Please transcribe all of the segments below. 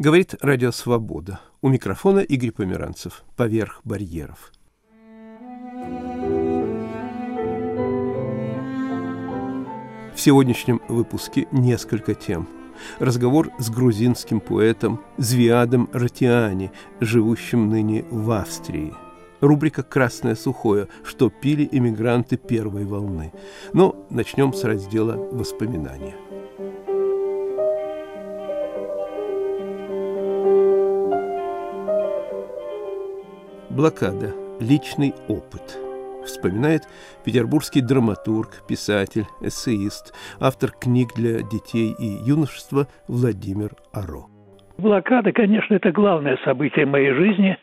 Говорит Радио Свобода. У микрофона Игорь Померанцев. Поверх барьеров. В сегодняшнем выпуске несколько тем. Разговор с грузинским поэтом Звиадом Ратиани, живущим ныне в Австрии. Рубрика «Красное сухое», что пили иммигранты первой волны. Но начнем с раздела «Воспоминания». Блокада. Личный опыт. Вспоминает петербургский драматург, писатель, эссеист, автор книг для детей и юношества Владимир Аро. Блокада, конечно, это главное событие моей жизни,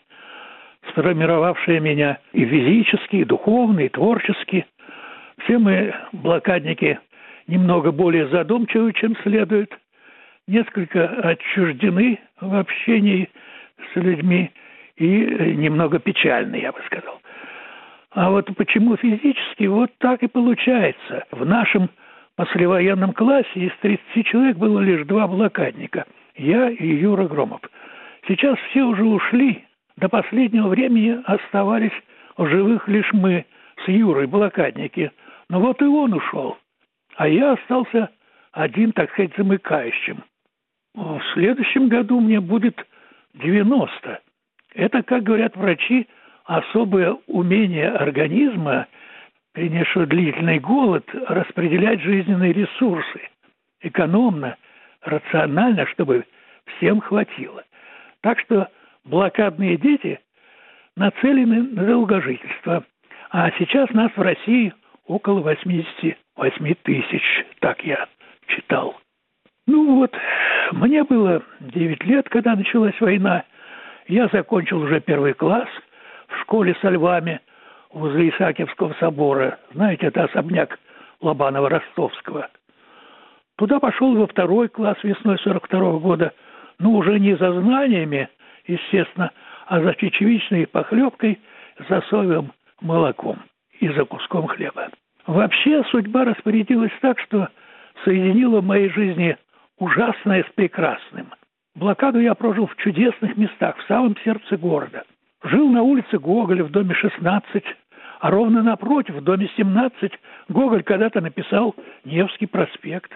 сформировавшее меня и физически, и духовно, и творчески. Все мы, блокадники, немного более задумчивы, чем следует, несколько отчуждены в общении с людьми – и э, немного печальный, я бы сказал. А вот почему физически? Вот так и получается. В нашем послевоенном классе из 30 человек было лишь два блокадника. Я и Юра Громов. Сейчас все уже ушли. До последнего времени оставались в живых лишь мы с Юрой, блокадники. Но вот и он ушел. А я остался один, так сказать, замыкающим. В следующем году мне будет 90. Это, как говорят врачи, особое умение организма, принесшего длительный голод, распределять жизненные ресурсы экономно, рационально, чтобы всем хватило. Так что блокадные дети нацелены на долгожительство. А сейчас нас в России около 88 тысяч, так я читал. Ну вот, мне было 9 лет, когда началась война – я закончил уже первый класс в школе со львами возле Исаакиевского собора. Знаете, это особняк Лобанова-Ростовского. Туда пошел во второй класс весной 42 -го года, но уже не за знаниями, естественно, а за чечевичной похлебкой, за соевым молоком и за куском хлеба. Вообще судьба распорядилась так, что соединила в моей жизни ужасное с прекрасным – Блокаду я прожил в чудесных местах, в самом сердце города. Жил на улице Гоголя в доме 16, а ровно напротив, в доме 17, Гоголь когда-то написал Невский проспект.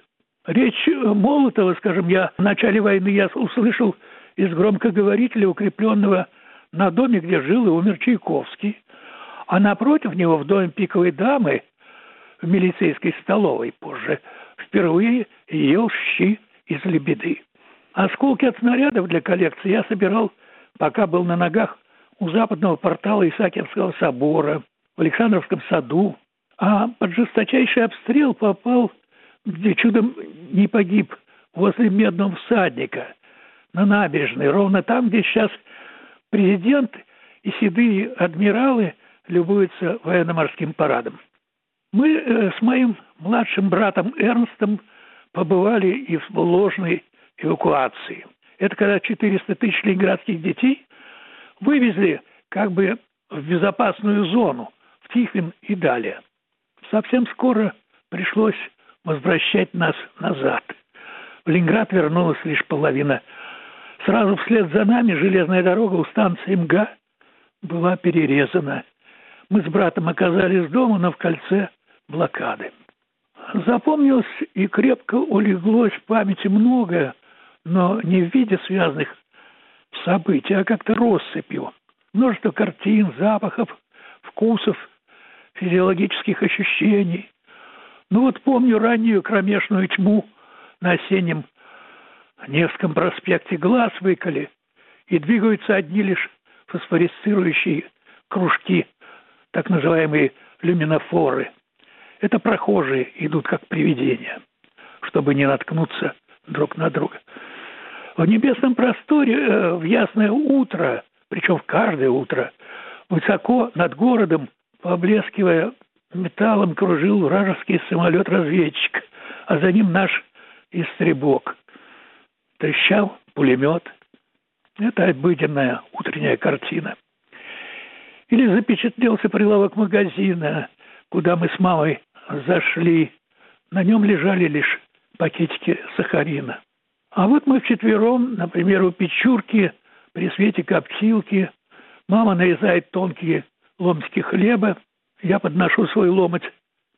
Речь Молотова, скажем, я в начале войны я услышал из громкоговорителя, укрепленного на доме, где жил и умер Чайковский. А напротив него, в доме пиковой дамы, в милицейской столовой позже, впервые ел щи из лебеды. Осколки от снарядов для коллекции я собирал, пока был на ногах у западного портала Исаакиевского собора, в Александровском саду, а под жесточайший обстрел попал, где чудом не погиб, возле Медного всадника, на набережной, ровно там, где сейчас президент и седые адмиралы любуются военно-морским парадом. Мы э, с моим младшим братом Эрнстом побывали и в ложной эвакуации. Это когда 400 тысяч ленинградских детей вывезли как бы в безопасную зону, в Тихвин и далее. Совсем скоро пришлось возвращать нас назад. В Ленинград вернулась лишь половина. Сразу вслед за нами железная дорога у станции МГА была перерезана. Мы с братом оказались дома, но в кольце блокады. Запомнилось и крепко улеглось в памяти многое, но не в виде связанных событий, а как-то россыпью. Множество картин, запахов, вкусов, физиологических ощущений. Ну вот помню раннюю кромешную тьму на осеннем Невском проспекте глаз выколи, и двигаются одни лишь фосфорисцирующие кружки, так называемые люминофоры. Это прохожие идут как привидения, чтобы не наткнуться друг на друга. В небесном просторе э, в ясное утро, причем в каждое утро, высоко над городом, поблескивая металлом, кружил вражеский самолет-разведчик, а за ним наш истребок. Трещал пулемет. Это обыденная утренняя картина. Или запечатлелся прилавок магазина, куда мы с мамой зашли. На нем лежали лишь пакетики сахарина. А вот мы вчетвером, например, у печурки при свете коптилки, мама нарезает тонкие ломтики хлеба, я подношу свой ломоть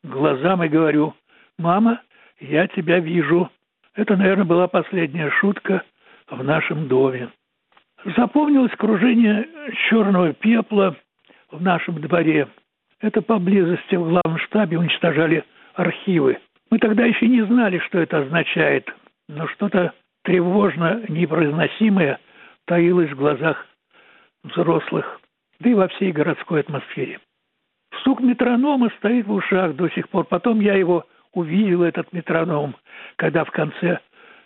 к глазам и говорю, «Мама, я тебя вижу». Это, наверное, была последняя шутка в нашем доме. Запомнилось кружение черного пепла в нашем дворе. Это поблизости в главном штабе уничтожали архивы. Мы тогда еще не знали, что это означает, но что-то тревожно непроизносимое таилось в глазах взрослых, да и во всей городской атмосфере. Стук метронома стоит в ушах до сих пор. Потом я его увидел, этот метроном, когда в конце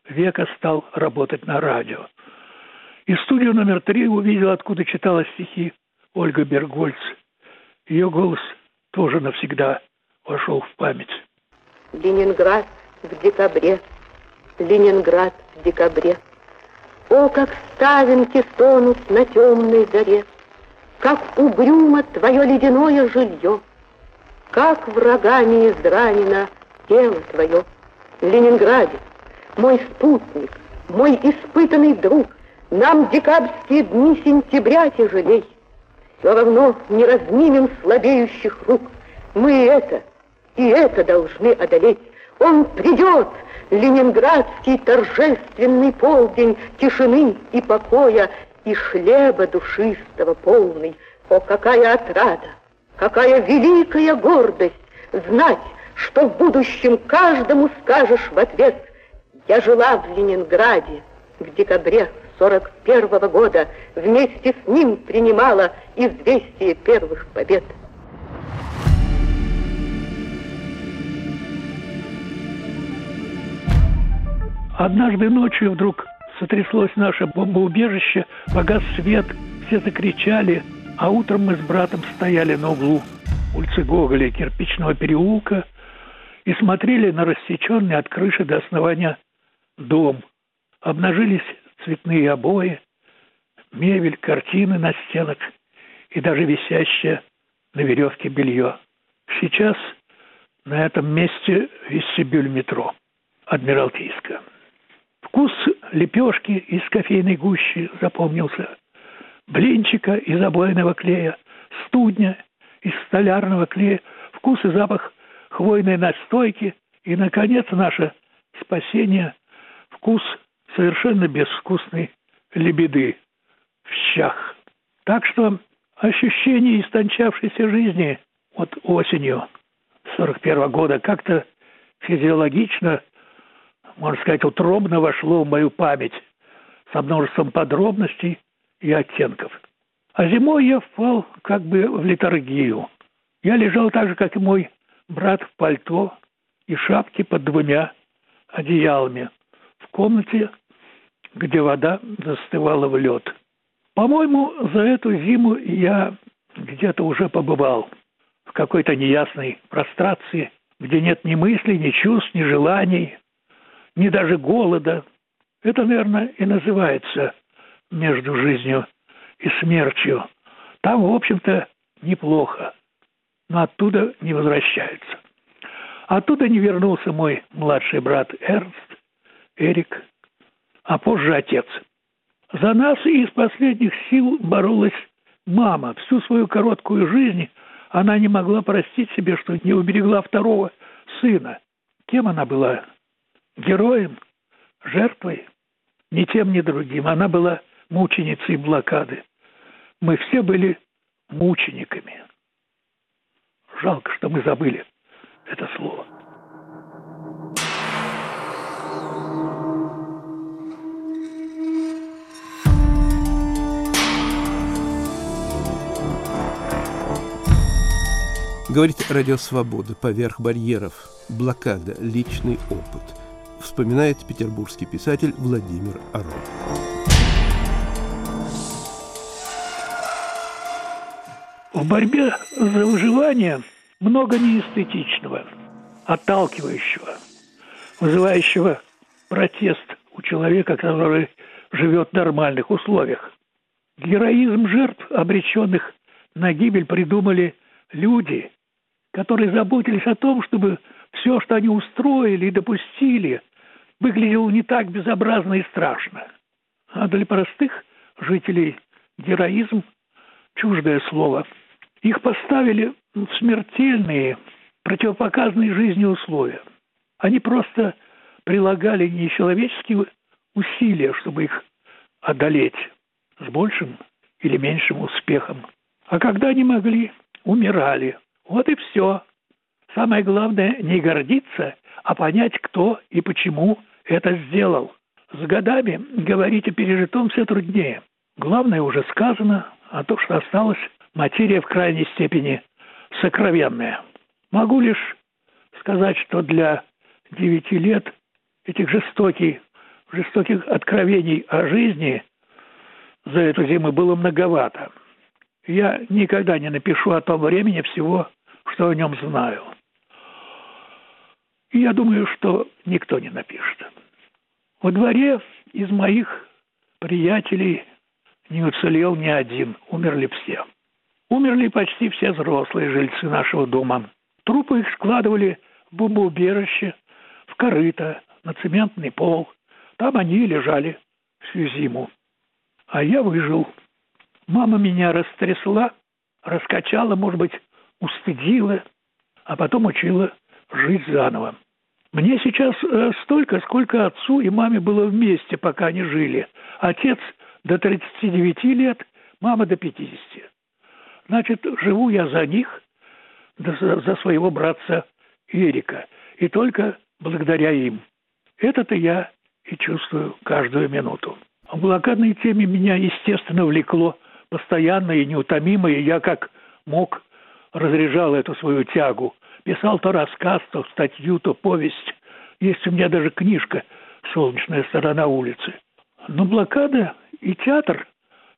века стал работать на радио. И студию номер три увидел, откуда читала стихи Ольга Бергольц. Ее голос тоже навсегда вошел в память. Ленинград в декабре, Ленинград в декабре. О, как ставинки стонут на темной заре, Как угрюмо твое ледяное жилье, Как врагами изранено тело твое. Ленинграде, мой спутник, мой испытанный друг, Нам декабрьские дни сентября тяжелей. Все равно не разнимем слабеющих рук. Мы это и это должны одолеть. Он придет, ленинградский торжественный полдень тишины и покоя и хлеба душистого полный. О, какая отрада, какая великая гордость знать, что в будущем каждому скажешь в ответ «Я жила в Ленинграде в декабре 41 -го года, вместе с ним принимала известие первых побед». Однажды ночью вдруг сотряслось наше бомбоубежище, погас свет, все закричали, а утром мы с братом стояли на углу улицы Гоголя и кирпичного переулка и смотрели на рассеченный от крыши до основания дом. Обнажились цветные обои, мебель, картины на стенах и даже висящее на веревке белье. Сейчас на этом месте вестибюль метро Адмиралтейская. Вкус лепешки из кофейной гущи запомнился, блинчика из обойного клея, студня из столярного клея, вкус и запах хвойной настойки и, наконец, наше спасение – вкус совершенно безвкусной лебеды в щах. Так что ощущение истончавшейся жизни вот осенью 41 -го года как-то физиологично – можно сказать, утробно вошло в мою память со множеством подробностей и оттенков. А зимой я впал как бы в литургию. Я лежал так же, как и мой брат в пальто и шапке под двумя одеялами в комнате, где вода застывала в лед. По-моему, за эту зиму я где-то уже побывал в какой-то неясной прострации, где нет ни мыслей, ни чувств, ни желаний, ни даже голода. Это, наверное, и называется между жизнью и смертью. Там, в общем-то, неплохо, но оттуда не возвращаются. Оттуда не вернулся мой младший брат Эрнст, Эрик, а позже отец. За нас из последних сил боролась мама. Всю свою короткую жизнь она не могла простить себе, что не уберегла второго сына. Кем она была? Героем, жертвой, ни тем, ни другим. Она была мученицей блокады. Мы все были мучениками. Жалко, что мы забыли это слово. Говорит Радио Свобода поверх барьеров. Блокада. Личный опыт – вспоминает петербургский писатель Владимир Арон. В борьбе за выживание много неэстетичного, отталкивающего, вызывающего протест у человека, который живет в нормальных условиях. Героизм жертв, обреченных на гибель, придумали люди, которые заботились о том, чтобы все, что они устроили и допустили – выглядел не так безобразно и страшно. А для простых жителей героизм – чуждое слово. Их поставили в смертельные, противопоказанные жизни условия. Они просто прилагали нечеловеческие усилия, чтобы их одолеть с большим или меньшим успехом. А когда не могли, умирали. Вот и все. Самое главное не гордиться, а понять, кто и почему это сделал. С годами говорить о пережитом все труднее. Главное уже сказано, а то, что осталось, материя в крайней степени сокровенная. Могу лишь сказать, что для девяти лет этих жестоких, жестоких откровений о жизни за эту зиму было многовато. Я никогда не напишу о том времени всего, что о нем знаю. И я думаю, что никто не напишет. Во дворе из моих приятелей не уцелел ни один, умерли все. Умерли почти все взрослые жильцы нашего дома. Трупы их складывали в бомбоубежище, в корыто, на цементный пол. Там они лежали всю зиму. А я выжил. Мама меня растрясла, раскачала, может быть, устыдила, а потом учила жить заново. Мне сейчас э, столько, сколько отцу и маме было вместе, пока они жили. Отец до 39 лет, мама до 50. Значит, живу я за них, за, своего братца Эрика, и только благодаря им. Это-то я и чувствую каждую минуту. В блокадной теме меня, естественно, влекло постоянно и неутомимо, и я как мог разряжал эту свою тягу. Писал то рассказ, то статью, то повесть. Есть у меня даже книжка «Солнечная сторона улицы». Но блокада и театр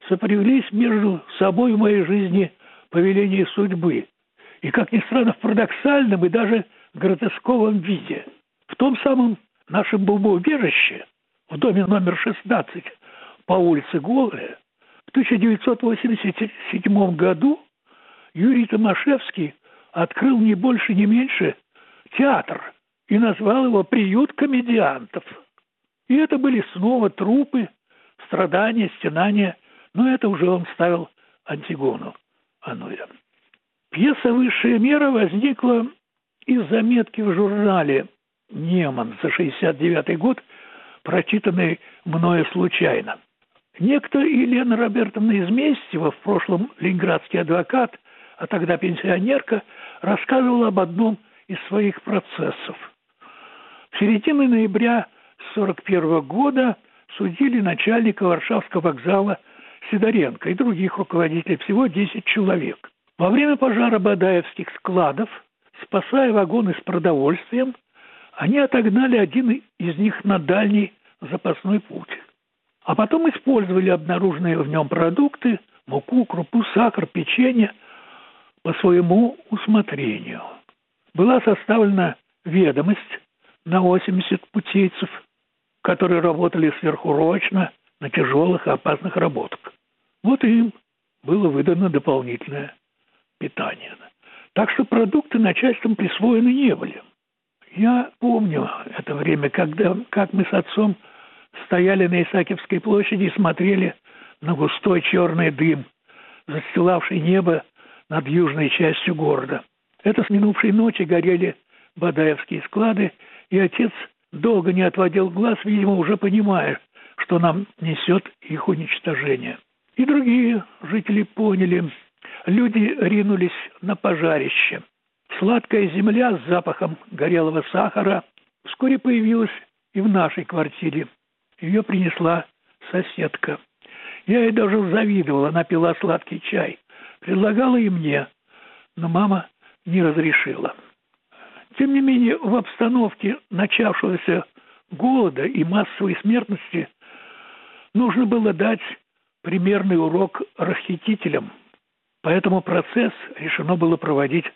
сопряглись между собой в моей жизни по велению судьбы. И, как ни странно, в парадоксальном и даже гротесковом виде. В том самом нашем бомбоубежище, в доме номер 16 по улице Голая, в 1987 году Юрий Томашевский открыл не больше, не меньше театр и назвал его «Приют комедиантов». И это были снова трупы, страдания, стенания, но это уже он ставил Антигону Ануя. Пьеса «Высшая мера» возникла из заметки в журнале «Неман» за 69 год, прочитанной мною случайно. Некто Елена Робертовна Изместьева, в прошлом ленинградский адвокат, а тогда пенсионерка, рассказывала об одном из своих процессов. В середине ноября 1941 года судили начальника Варшавского вокзала Сидоренко и других руководителей, всего 10 человек. Во время пожара Бадаевских складов, спасая вагоны с продовольствием, они отогнали один из них на дальний запасной путь а потом использовали обнаруженные в нем продукты, муку, крупу, сахар, печенье по своему усмотрению. Была составлена ведомость на 80 путейцев, которые работали сверхурочно на тяжелых и опасных работах. Вот им было выдано дополнительное питание. Так что продукты начальством присвоены не были. Я помню это время, когда, как мы с отцом стояли на Исаакиевской площади и смотрели на густой черный дым, застилавший небо над южной частью города. Это с минувшей ночи горели Бадаевские склады, и отец долго не отводил глаз, видимо, уже понимая, что нам несет их уничтожение. И другие жители поняли. Люди ринулись на пожарище. Сладкая земля с запахом горелого сахара вскоре появилась и в нашей квартире. Ее принесла соседка. Я ей даже завидовала, она пила сладкий чай. Предлагала и мне, но мама не разрешила. Тем не менее, в обстановке начавшегося голода и массовой смертности нужно было дать примерный урок расхитителям. Поэтому процесс решено было проводить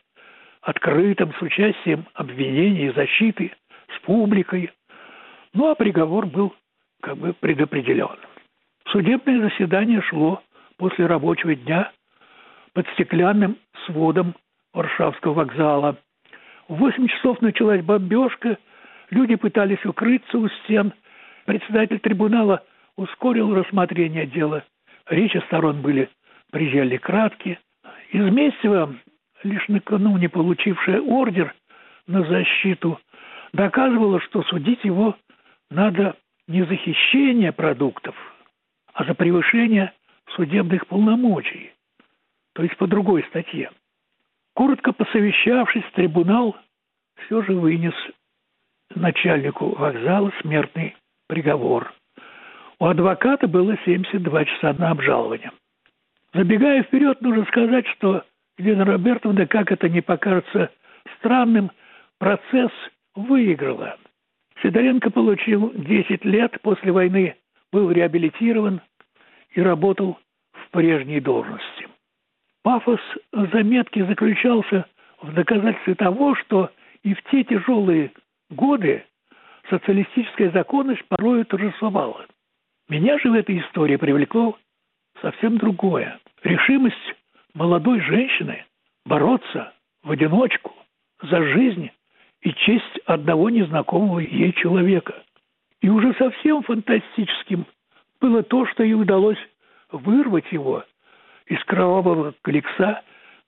открытым, с участием обвинений и защиты, с публикой. Ну а приговор был как бы предопределен. Судебное заседание шло после рабочего дня под стеклянным сводом Варшавского вокзала. В восемь часов началась бомбежка, Люди пытались укрыться у стен. Председатель трибунала ускорил рассмотрение дела. Речи сторон были приезжали краткие. Из Местева, лишь накануне получившая ордер на защиту, доказывала, что судить его надо не за хищение продуктов, а за превышение судебных полномочий, то есть по другой статье. Коротко посовещавшись, трибунал все же вынес начальнику вокзала смертный приговор. У адвоката было 72 часа на обжалование. Забегая вперед, нужно сказать, что Елена Робертовна, как это не покажется странным, процесс выиграла. Сидоренко получил 10 лет, после войны был реабилитирован и работал в прежней должности. Пафос заметки заключался в доказательстве того, что и в те тяжелые годы социалистическая законность порою торжествовала. Меня же в этой истории привлекло совсем другое. Решимость молодой женщины бороться в одиночку за жизнь и честь одного незнакомого ей человека. И уже совсем фантастическим было то, что ей удалось вырвать его из кровавого коллекса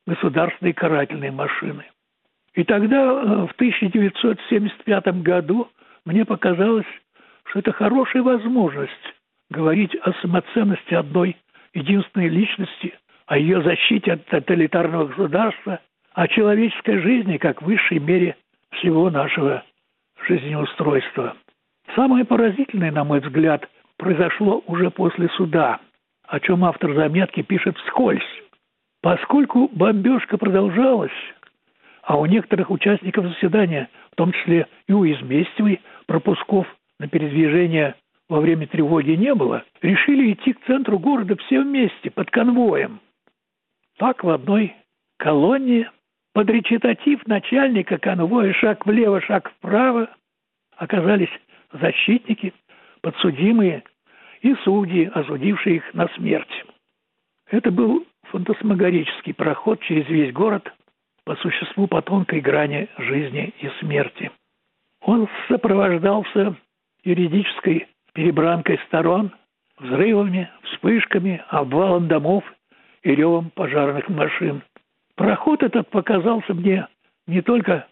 государственной карательной машины. И тогда, э, в 1975 году, мне показалось, что это хорошая возможность говорить о самоценности одной единственной личности, о ее защите от тоталитарного государства, о человеческой жизни как высшей мере всего нашего жизнеустройства. Самое поразительное, на мой взгляд, произошло уже после суда, о чем автор заметки пишет вскользь. Поскольку бомбежка продолжалась, а у некоторых участников заседания, в том числе и у Изместьевой, пропусков на передвижение во время тревоги не было, решили идти к центру города все вместе, под конвоем. Так в одной колонне под речитатив начальника конвоя шаг влево, шаг вправо оказались защитники, подсудимые и судьи, осудившие их на смерть. Это был фантасмагорический проход через весь город по существу по тонкой грани жизни и смерти. Он сопровождался юридической перебранкой сторон, взрывами, вспышками, обвалом домов и ревом пожарных машин – Проход этот показался мне не только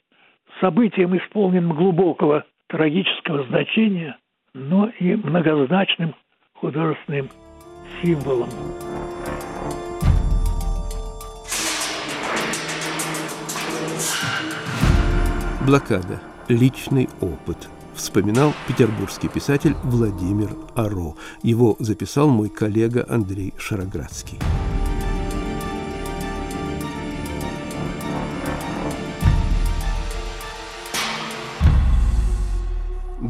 событием, исполненным глубокого трагического значения, но и многозначным художественным символом. Блокада. Личный опыт. Вспоминал петербургский писатель Владимир Аро. Его записал мой коллега Андрей Шароградский.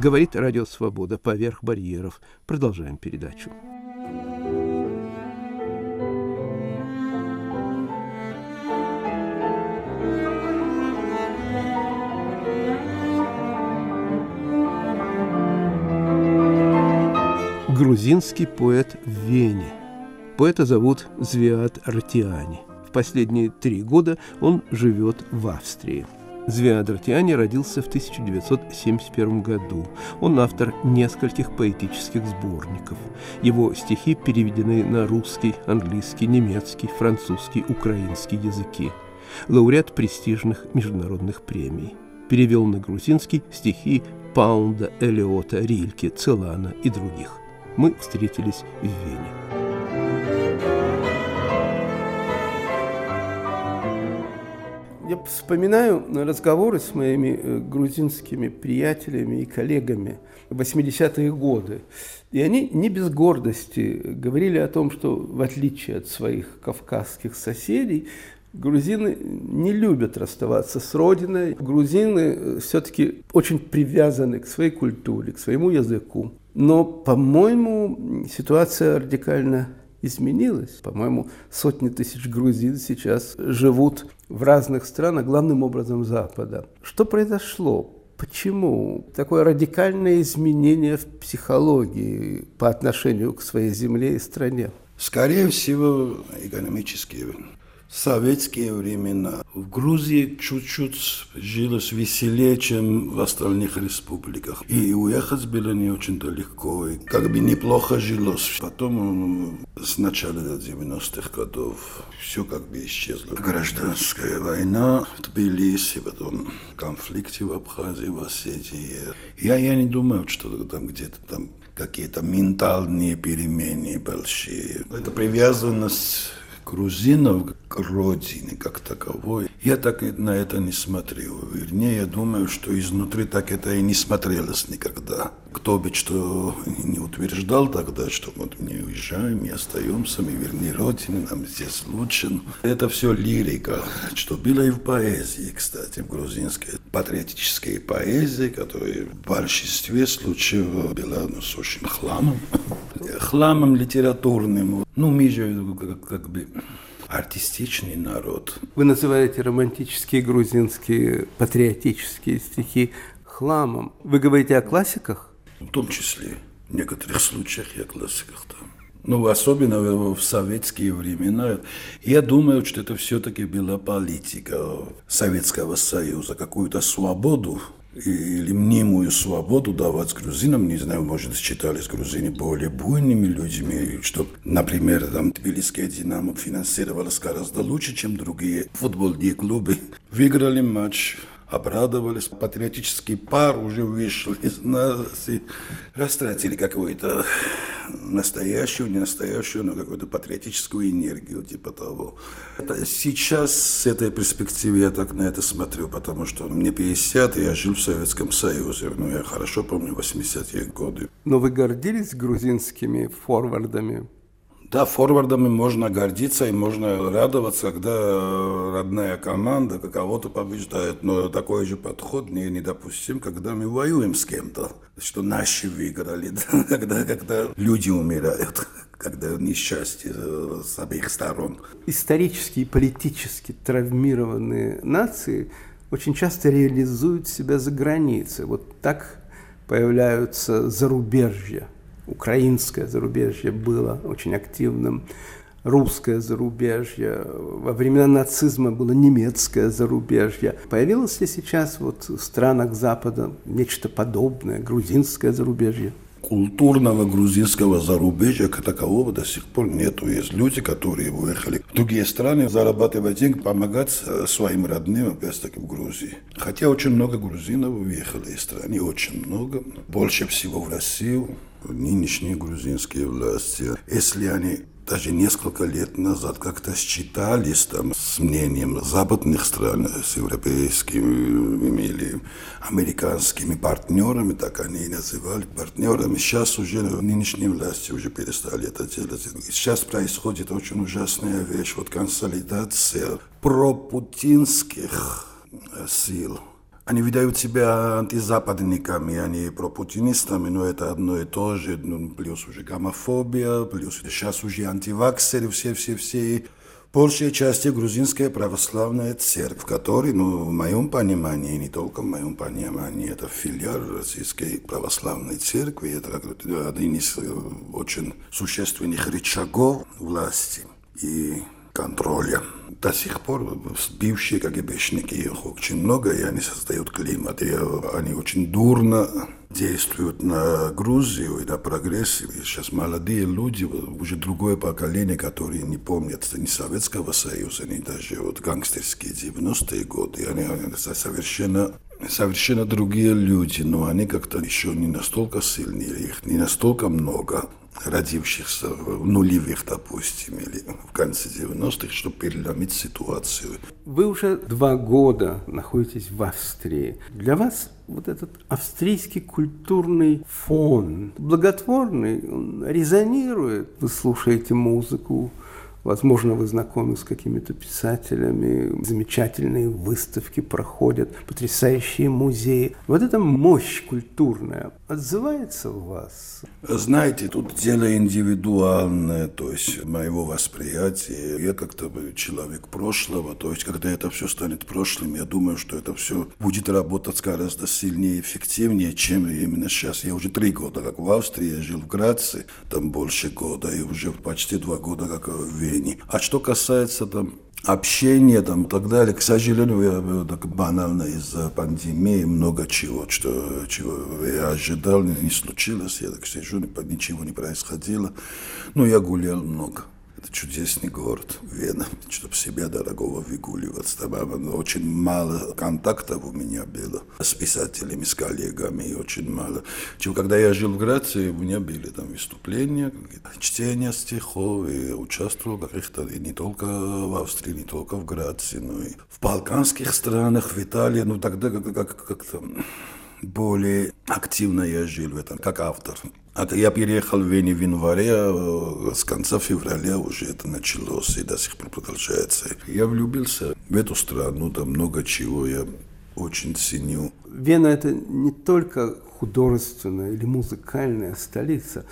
Говорит Радио Свобода поверх барьеров. Продолжаем передачу. Грузинский поэт в Вене. Поэта зовут Звиат Ратиани. В последние три года он живет в Австрии. Звиадратиани родился в 1971 году. Он автор нескольких поэтических сборников. Его стихи переведены на русский, английский, немецкий, французский, украинский языки. Лауреат престижных международных премий. Перевел на грузинский стихи Паунда, Элиота, Рильки, Целана и других. Мы встретились в Вене. Я вспоминаю разговоры с моими э, грузинскими приятелями и коллегами в 80-е годы. И они не без гордости говорили о том, что в отличие от своих кавказских соседей, грузины не любят расставаться с родиной. Грузины э, все-таки очень привязаны к своей культуре, к своему языку. Но, по-моему, ситуация радикально изменилось. По-моему, сотни тысяч грузин сейчас живут в разных странах, главным образом Запада. Что произошло? Почему такое радикальное изменение в психологии по отношению к своей земле и стране? Скорее всего, экономические советские времена. В Грузии чуть-чуть жилось веселее, чем в остальных республиках. И уехать было не очень-то легко. И как бы неплохо жилось. Потом с начала 90-х годов все как бы исчезло. Гражданская война в Тбилиси, потом конфликты в Абхазии, в Осетии. Я, я не думаю, что там где-то там какие-то ментальные перемены большие. Это привязанность грузинов к родине как таковой. Я так на это не смотрю. Вернее, я думаю, что изнутри так это и не смотрелось никогда. Кто бы что не утверждал тогда, что вот мы уезжаем, мы остаемся, мы вернее родине, нам здесь лучше. Это все лирика, что было и в поэзии, кстати, в грузинской. Патриотической поэзии, которая в большинстве случаев была ну, с очень хламом. Хламом литературным. Ну, мы же как, как бы артистичный народ. Вы называете романтические грузинские патриотические стихи хламом. Вы говорите о классиках? В том числе. В некоторых случаях и о классиках там. Ну, особенно в советские времена. Я думаю, что это все-таки была политика Советского Союза, какую-то свободу или мнимую свободу давать грузинам, не знаю, может, считались грузины более буйными людьми, что, например, там Тбилисская «Динамо» финансировалась гораздо лучше, чем другие футбольные клубы. Выиграли матч обрадовались. Патриотический пар уже вышел из нас и растратили какую-то настоящую, не настоящую, но какую-то патриотическую энергию, типа того. Это сейчас с этой перспективы я так на это смотрю, потому что мне 50, и я жил в Советском Союзе. Ну, я хорошо помню 80-е годы. Но вы гордились грузинскими форвардами? Да, форвардами можно гордиться и можно радоваться, когда родная команда кого-то побеждает. Но такой же подход не недопустим, когда мы воюем с кем-то, что наши выиграли, да? когда, когда люди умирают когда несчастье с обеих сторон. Исторически и политически травмированные нации очень часто реализуют себя за границей. Вот так появляются зарубежья украинское зарубежье было очень активным, русское зарубежье, во времена нацизма было немецкое зарубежье. Появилось ли сейчас вот в странах Запада нечто подобное, грузинское зарубежье? Культурного грузинского зарубежья как такового до сих пор нету. Есть люди, которые уехали в другие страны зарабатывать деньги, помогать э, своим родным, опять-таки в Грузии. Хотя очень много грузинов уехали из страны, очень много. Больше всего в Россию нынешние грузинские власти, если они даже несколько лет назад как-то считались там с мнением западных стран, с европейскими или американскими партнерами, так они и называли партнерами. Сейчас уже нынешние власти уже перестали это делать. Сейчас происходит очень ужасная вещь, вот консолидация пропутинских сил – они выдают себя антизападниками, они пропутинистами, но это одно и то же. Ну, плюс уже гомофобия, плюс сейчас уже антиваксеры, все-все-все. Большей части грузинская православная церковь, которая, ну, в моем понимании, не только в моем понимании, это филиал Российской православной церкви, это один из э, очень существенных рычагов власти. И контроля. До сих пор бывшие КГБшники, их очень много, и они создают климат, и они очень дурно действуют на Грузию и на прогресс. И сейчас молодые люди, уже другое поколение, которые не помнят ни Советского Союза, ни даже вот гангстерские 90-е годы, они совершенно совершенно другие люди, но они как-то еще не настолько сильные, их не настолько много родившихся в нулевых, допустим, или в конце 90-х, чтобы переломить ситуацию. Вы уже два года находитесь в Австрии. Для вас вот этот австрийский культурный фон благотворный, он резонирует. Вы слушаете музыку, Возможно, вы знакомы с какими-то писателями, замечательные выставки проходят, потрясающие музеи. Вот эта мощь культурная отзывается в вас? Знаете, тут дело индивидуальное, то есть моего восприятия. Я как-то человек прошлого, то есть когда это все станет прошлым, я думаю, что это все будет работать гораздо сильнее и эффективнее, чем именно сейчас. Я уже три года как в Австрии, я жил в Граце, там больше года, и уже почти два года как в Вене. А что касается там общение там и так далее. К сожалению, я так банально из-за пандемии много чего, что, чего я ожидал, не случилось. Я так сижу, ничего не происходило. Но я гулял много. Чудесный город, Вена, чтобы себя дорогого выгуливать. Там очень мало контактов у меня было с писателями, с коллегами, очень мало. Чего, когда я жил в Грации, у меня были там выступления, чтения стихов, и участвовал в каких-то, и не только в Австрии, не только в Грации, но и в балканских странах, в Италии, ну тогда как, как, как-то более активно я жил в этом, как автор. А я переехал в Вене в январе, а с конца февраля уже это началось и до сих пор продолжается. Я влюбился в эту страну, там много чего я очень ценю. Вена – это не только художественная или музыкальная столица,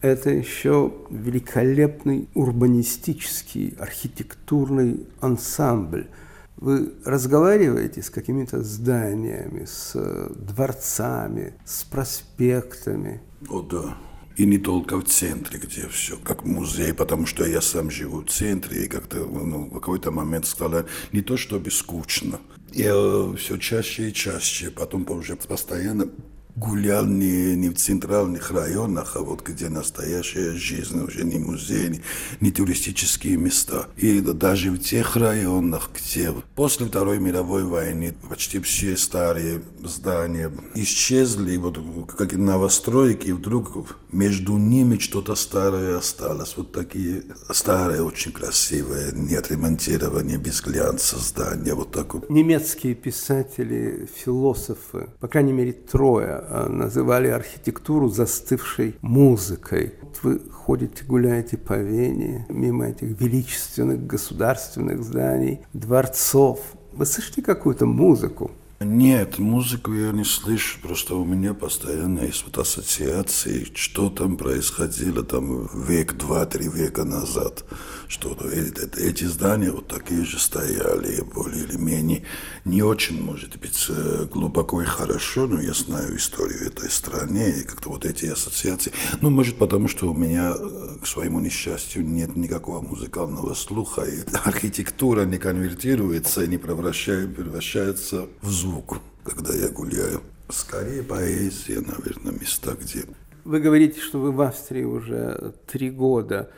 это еще великолепный урбанистический, архитектурный ансамбль – вы разговариваете с какими-то зданиями, с э, дворцами, с проспектами. О, да. И не только в центре, где все как музей, потому что я сам живу в центре, и как-то ну, в какой-то момент стало не то чтобы скучно. Я э, все чаще и чаще, потом уже постоянно гулял не, не в центральных районах, а вот где настоящая жизнь, уже не музей, не, не туристические места. И даже в тех районах, где после Второй мировой войны почти все старые здания исчезли, вот как новостройки, и вдруг между ними что-то старое осталось. Вот такие старые, очень красивые, не отремонтированные, без глянца здания. Вот так вот. Немецкие писатели, философы, по крайней мере трое, называли архитектуру застывшей музыкой. Вы ходите, гуляете по Вене, мимо этих величественных государственных зданий, дворцов. Вы слышите какую-то музыку? Нет, музыку я не слышу, просто у меня постоянно есть вот ассоциации, что там происходило там век, два, три века назад, что эти здания вот такие же стояли, более или менее, не очень, может быть, э, глубоко и хорошо, но я знаю историю этой страны, и как-то вот эти ассоциации, ну, может, потому что у меня, э, к своему несчастью, нет никакого музыкального слуха, и архитектура не конвертируется, не превращается в звук звук, когда я гуляю. Скорее поэзия, наверное, места, где... Вы говорите, что вы в Австрии уже три года.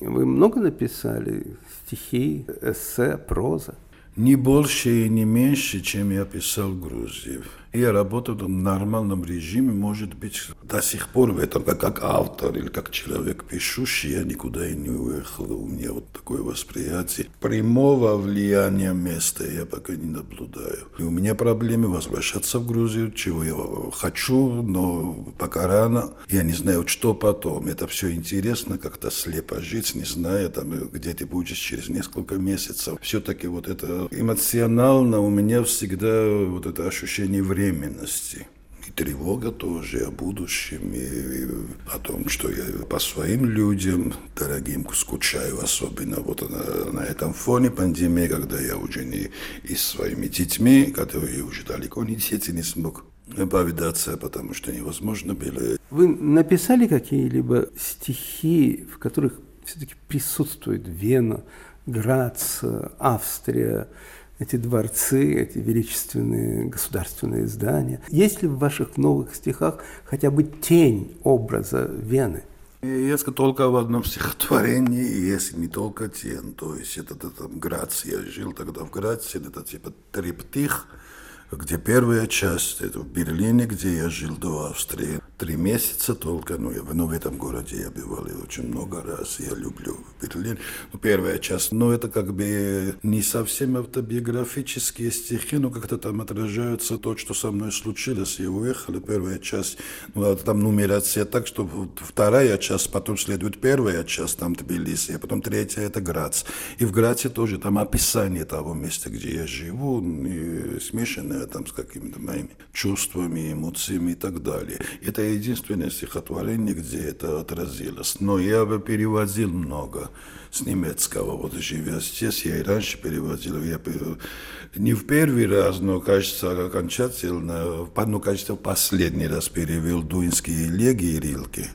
Вы много написали стихи, эссе, проза? Не больше и не меньше, чем я писал в Грузии. Я работаю в нормальном режиме, может быть, до сих пор в этом, как, как автор или как человек пишущий, я никуда и не уехал. У меня вот такое восприятие. Прямого влияния места я пока не наблюдаю. И у меня проблемы возвращаться в Грузию, чего я хочу, но пока рано. Я не знаю, что потом. Это все интересно, как-то слепо жить, не зная, там, где ты будешь через несколько месяцев. Все-таки вот это эмоционально у меня всегда вот это ощущение времени временности. И тревога тоже о будущем, и, о том, что я по своим людям, дорогим, скучаю, особенно вот на, на этом фоне пандемии, когда я уже не и своими детьми, которые уже далеко не дети, не смог повидаться, потому что невозможно было. Вы написали какие-либо стихи, в которых все-таки присутствует Вена, Грац, Австрия, эти дворцы, эти величественные государственные здания. Есть ли в ваших новых стихах хотя бы тень образа Вены? Есть только в одном стихотворении, есть не только тень. То есть это, там Грац, я жил тогда в Граце, это типа триптих, где первая часть, это в Берлине, где я жил до Австрии. Три месяца только, ну, я, ну, в этом городе я бывал очень много раз, я люблю Берлин. Ну, первая часть, ну, это как бы не совсем автобиографические стихи, но как-то там отражаются то, что со мной случилось. Я уехал, первая часть, ну, а там нумерация так, что вторая часть, потом следует первая часть, там Тбилиси, а потом третья это Грац. И в Граце тоже там описание того места, где я живу, и там с какими-то моими чувствами, эмоциями и так далее. Это единственное стихотворение, где это отразилось. Но я бы переводил много с немецкого. Вот живя здесь, я и раньше переводил. Я не в первый раз, но, кажется, окончательно, ну, кажется, последний раз перевел дуинские элегии Рилки.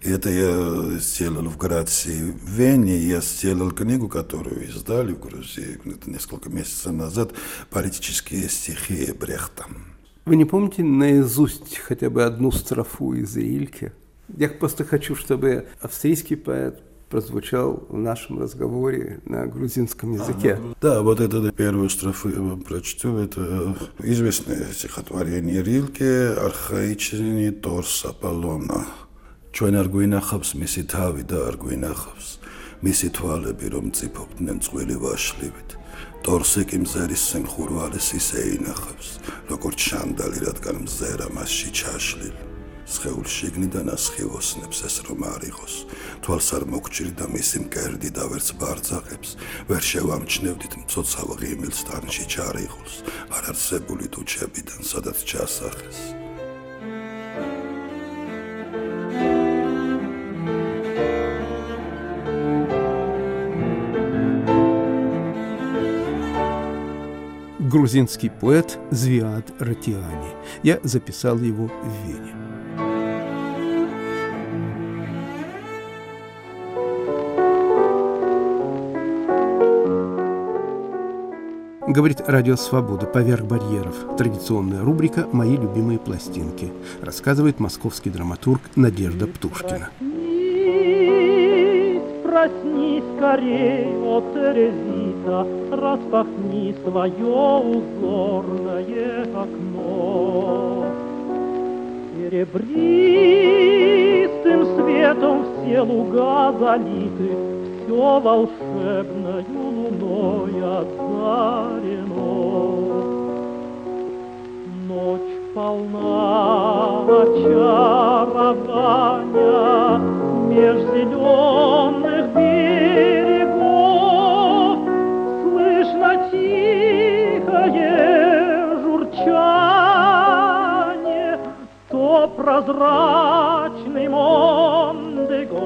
Это я сделал в Грации, в Вене. Я сделал книгу, которую издали в Грузии несколько месяцев назад, «Политические стихи Брехта». Вы не помните наизусть хотя бы одну строфу из Рильки? Я просто хочу, чтобы австрийский поэт прозвучал в нашем разговоре на грузинском языке. Ага. Да, вот это первую строфу я вам прочту. Это известное стихотворение Рилке «Архаичный торс Аполлона». ჩვენ არ გვინახავს მისი თავი და არ გვინახავს. მისი თვალები რომ წიფობდნენ წვილი ვაშლივით. ტორსი კი მზერის სიმხურვალეს ისე ინახავს როგორც შანდალი რადგან მზერა მასში ჩაშლილი სხეულ შიგნიდან ასხივოსნებს ეს რომ არ იყოს. თვალს არ მოგჭირდა მისი მკერდი და ვერც ბარძახებს ვერ შევამჩნევდით მцоცავ ღიმილს თანში ჩარიღულს. არ არსებული თუჩებიდან სადაც ჩასახეს грузинский поэт Звиад Ратиани. Я записал его в Вене. Говорит Радио Свобода «Поверх барьеров». Традиционная рубрика «Мои любимые пластинки». Рассказывает московский драматург Надежда Птушкина. Проснись скорей, о Терезита, распахни свое узорное окно. Серебристым светом все луга залиты, все волшебною луной озарено. Ночь полна очарования меж зеленых прозрачный Мондего.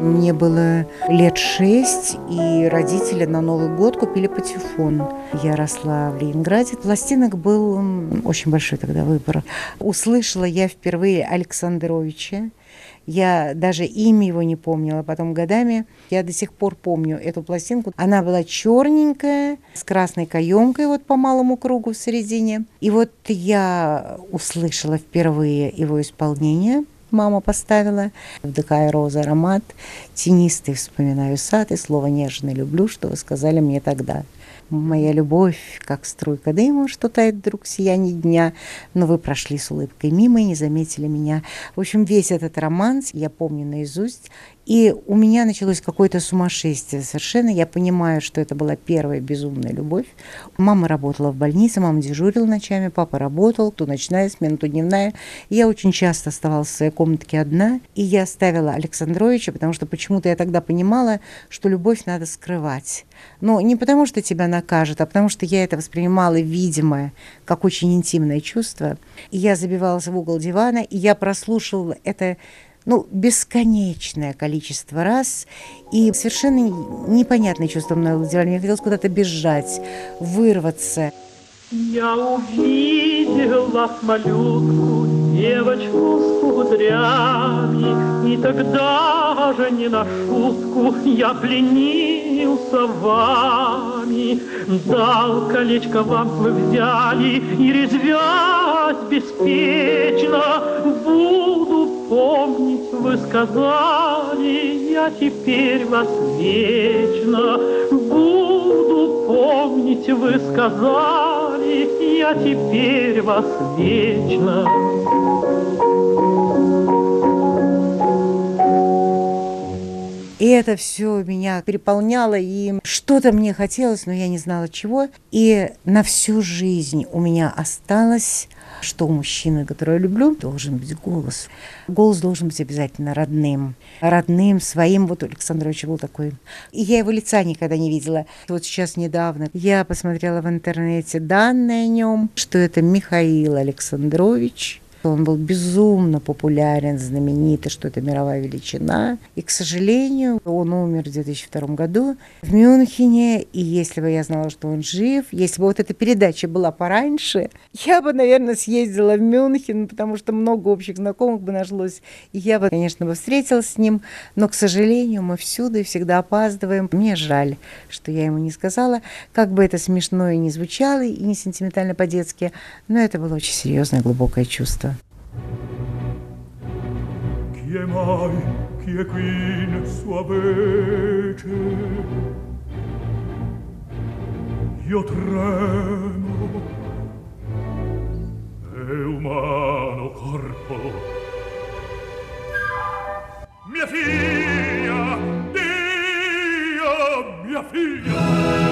Мне было лет шесть, и родители на Новый год купили патефон. Я росла в Ленинграде. Пластинок был очень большой тогда выбор. Услышала я впервые Александровича. Я даже имя его не помнила. Потом годами я до сих пор помню эту пластинку. Она была черненькая, с красной каемкой вот по малому кругу в середине. И вот я услышала впервые его исполнение – мама поставила. Вдыхая розы аромат, тенистый вспоминаю сад и слово нежно люблю, что вы сказали мне тогда. Моя любовь, как струйка дыма, что тает вдруг сияние дня, но вы прошли с улыбкой мимо и не заметили меня. В общем, весь этот романс я помню наизусть, и у меня началось какое-то сумасшествие совершенно. Я понимаю, что это была первая безумная любовь. Мама работала в больнице, мама дежурила ночами, папа работал, то ночная смена, то дневная. Я очень часто оставалась в своей комнатке одна. И я оставила Александровича, потому что почему-то я тогда понимала, что любовь надо скрывать. Но не потому, что тебя накажут, а потому что я это воспринимала, видимо, как очень интимное чувство. И я забивалась в угол дивана, и я прослушивала это ну, бесконечное количество раз, и совершенно непонятное чувство мной владевали. Мне хотелось куда-то бежать, вырваться. Я увидела малютку, девочку с кудрями, И тогда же не на шутку я пленился вами. Дал колечко вам вы взяли, И резвясь беспечно буду помнить, вы сказали, я теперь вас вечно буду помнить, вы сказали, я теперь вас вечно. И это все меня переполняло, и что-то мне хотелось, но я не знала чего. И на всю жизнь у меня осталось что у мужчины, которого я люблю, должен быть голос. Голос должен быть обязательно родным. Родным, своим. Вот у Александровича был такой. И я его лица никогда не видела. Вот сейчас недавно я посмотрела в интернете данные о нем, что это Михаил Александрович, Он был безумно популярен, знаменитый, что это мировая величина. И, к сожалению, он умер в 2002 году в Мюнхене. И если бы я знала, что он жив, если бы вот эта передача была пораньше, я бы, наверное, съездила в Мюнхен, потому что много общих знакомых бы нашлось. И я бы, конечно, бы встретилась с ним. Но, к сожалению, мы всюду и всегда опаздываем. Мне жаль, что я ему не сказала. Как бы это смешно и не звучало, и не сентиментально по-детски, но это было очень серьезное, глубокое чувство. Chi è mai, chi è qui nel sua vece? Io tremo, È umano corpo. Mia figlia, Dio, mia figlia!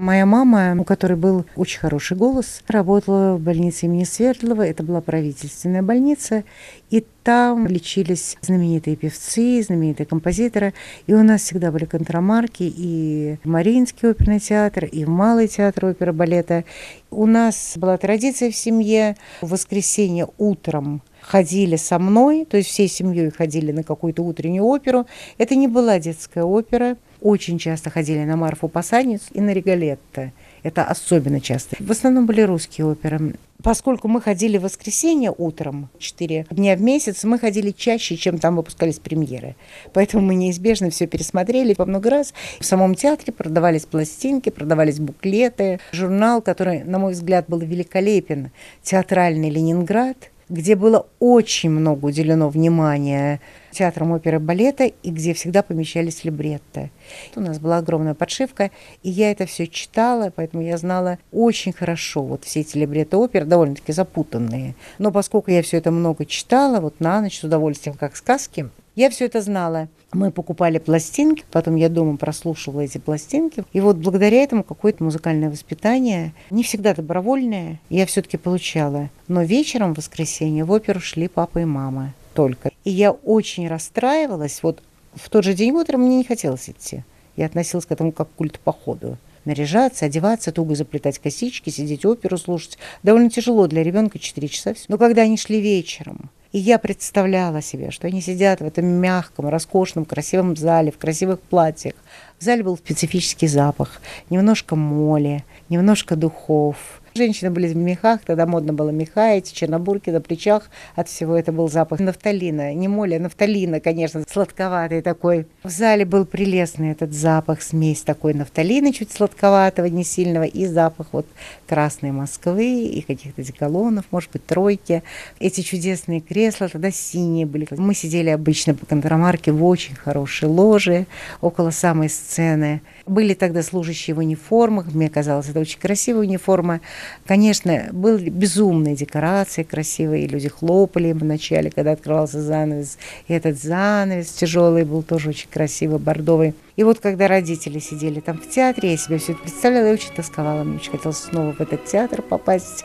Моя мама, у которой был очень хороший голос, работала в больнице имени Свердлова. Это была правительственная больница. И там лечились знаменитые певцы, знаменитые композиторы. И у нас всегда были контрамарки и Мариинский оперный театр, и Малый театр опера балета. У нас была традиция в семье в воскресенье утром ходили со мной, то есть всей семьей ходили на какую-то утреннюю оперу. Это не была детская опера, очень часто ходили на Марфу Посадницу и на Риголетто. Это особенно часто. В основном были русские оперы. Поскольку мы ходили в воскресенье утром, 4 дня в месяц, мы ходили чаще, чем там выпускались премьеры. Поэтому мы неизбежно все пересмотрели по много раз. В самом театре продавались пластинки, продавались буклеты. Журнал, который, на мой взгляд, был великолепен, «Театральный Ленинград», где было очень много уделено внимания театром оперы и балета, и где всегда помещались либретто. У нас была огромная подшивка, и я это все читала, поэтому я знала очень хорошо вот все эти либретто оперы, довольно-таки запутанные. Но поскольку я все это много читала, вот на ночь с удовольствием, как сказки, я все это знала. Мы покупали пластинки, потом я дома прослушивала эти пластинки. И вот благодаря этому какое-то музыкальное воспитание, не всегда добровольное, я все-таки получала. Но вечером в воскресенье в оперу шли папа и мама только. И я очень расстраивалась. Вот в тот же день утром мне не хотелось идти. Я относилась к этому как к культ походу. Наряжаться, одеваться, туго заплетать косички, сидеть оперу слушать. Довольно тяжело для ребенка 4 часа. Но когда они шли вечером, и я представляла себе, что они сидят в этом мягком, роскошном, красивом зале, в красивых платьях. В зале был специфический запах, немножко моли, немножко духов, Женщины были в мехах, тогда модно было меха, эти чернобурки на плечах. От всего это был запах нафталина, не моли, а нафталина, конечно, сладковатый такой. В зале был прелестный этот запах, смесь такой нафталина, чуть сладковатого, не сильного, и запах вот красной Москвы и каких-то деколонов, может быть, тройки. Эти чудесные кресла тогда синие были. Мы сидели обычно по контрамарке в очень хорошей ложе около самой сцены. Были тогда служащие в униформах, мне казалось, это очень красивая униформа. Конечно, были безумные декорации красивые, люди хлопали вначале, когда открывался занавес. И этот занавес тяжелый был тоже очень красивый, бордовый. И вот когда родители сидели там в театре, я себе все это представляла, я очень тосковала, мне очень хотелось снова в этот театр попасть.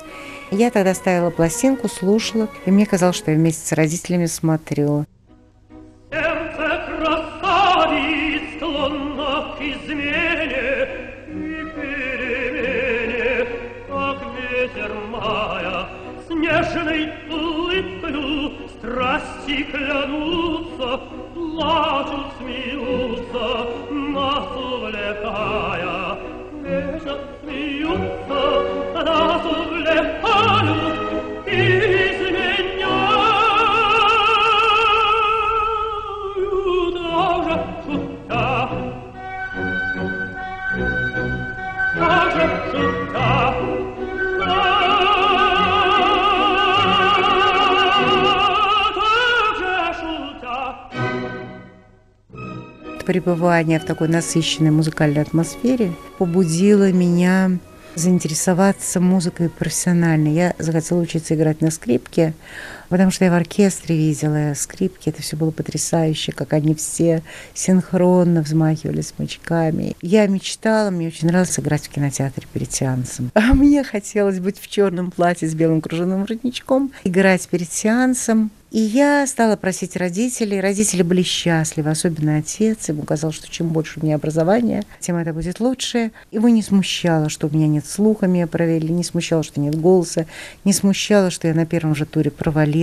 Я тогда ставила пластинку, слушала, и мне казалось, что я вместе с родителями смотрю. клянутся, плачут, смеются, нас увлекая. Нежно смеются, нас увлекают, Пребывание в такой насыщенной музыкальной атмосфере побудило меня заинтересоваться музыкой профессионально. Я захотела учиться играть на скрипке, потому что я в оркестре видела скрипки. Это все было потрясающе, как они все синхронно взмахивали смычками. Я мечтала, мне очень нравилось играть в кинотеатре перед сеансом. А мне хотелось быть в черном платье с белым кружевным воротничком, играть перед сеансом И я стала просить родителей. Родители были счастливы, особенно отец. Ему казалось, что чем больше у меня образования, тем это будет лучше. Его не смущало, что у меня нет слуха, меня провели, не смущало, что нет голоса, не смущало, что я на первом же туре провалилась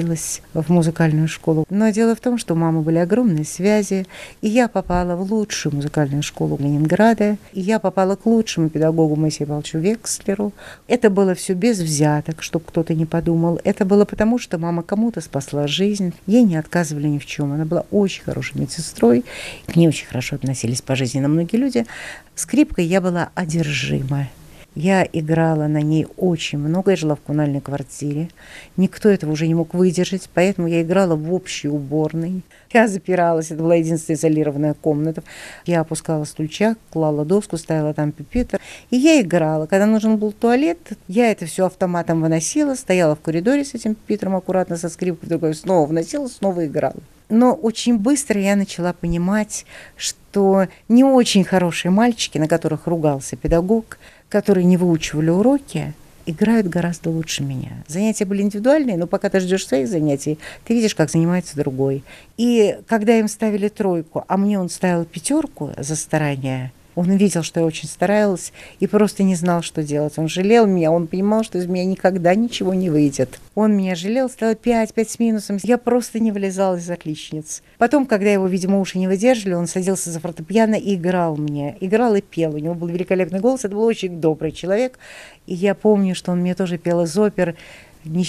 в музыкальную школу. Но дело в том, что у мамы были огромные связи, и я попала в лучшую музыкальную школу Ленинграда, и я попала к лучшему педагогу Моисею Павловичу Векслеру. Это было все без взяток, чтобы кто-то не подумал. Это было потому, что мама кому-то спасла жизнь. Ей не отказывали ни в чем. Она была очень хорошей медсестрой. К ней очень хорошо относились по жизни на многие люди. Скрипкой я была одержима. Я играла на ней очень много, я жила в коммунальной квартире. Никто этого уже не мог выдержать, поэтому я играла в общей уборной. Я запиралась, это была единственная изолированная комната. Я опускала стульчак, клала доску, ставила там пипетр, и я играла. Когда нужен был туалет, я это все автоматом выносила, стояла в коридоре с этим пипетром аккуратно со скрипкой, другой снова вносила, снова играла. Но очень быстро я начала понимать, что не очень хорошие мальчики, на которых ругался педагог, которые не выучивали уроки, играют гораздо лучше меня. Занятия были индивидуальные, но пока ты ждешь своих занятий, ты видишь, как занимается другой. И когда им ставили тройку, а мне он ставил пятерку за старание, он видел, что я очень старалась и просто не знал, что делать. Он жалел меня, он понимал, что из меня никогда ничего не выйдет. Он меня жалел, стало 5, 5 с минусом. Я просто не вылезала из отличниц. Потом, когда его, видимо, уши не выдерживали, он садился за фортепиано и играл мне. Играл и пел. У него был великолепный голос. Это был очень добрый человек. И я помню, что он мне тоже пел из опер не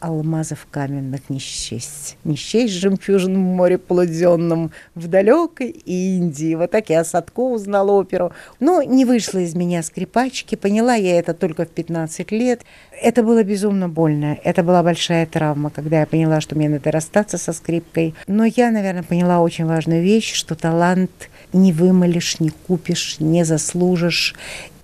алмазов каменных, не счесть. Жемчужин в море полуденном, в далекой Индии. Вот так я Садко узнала оперу. Но не вышла из меня скрипачки, поняла я это только в 15 лет. Это было безумно больно. Это была большая травма, когда я поняла, что мне надо расстаться со скрипкой. Но я, наверное, поняла очень важную вещь, что талант не вымолишь, не купишь, не заслужишь.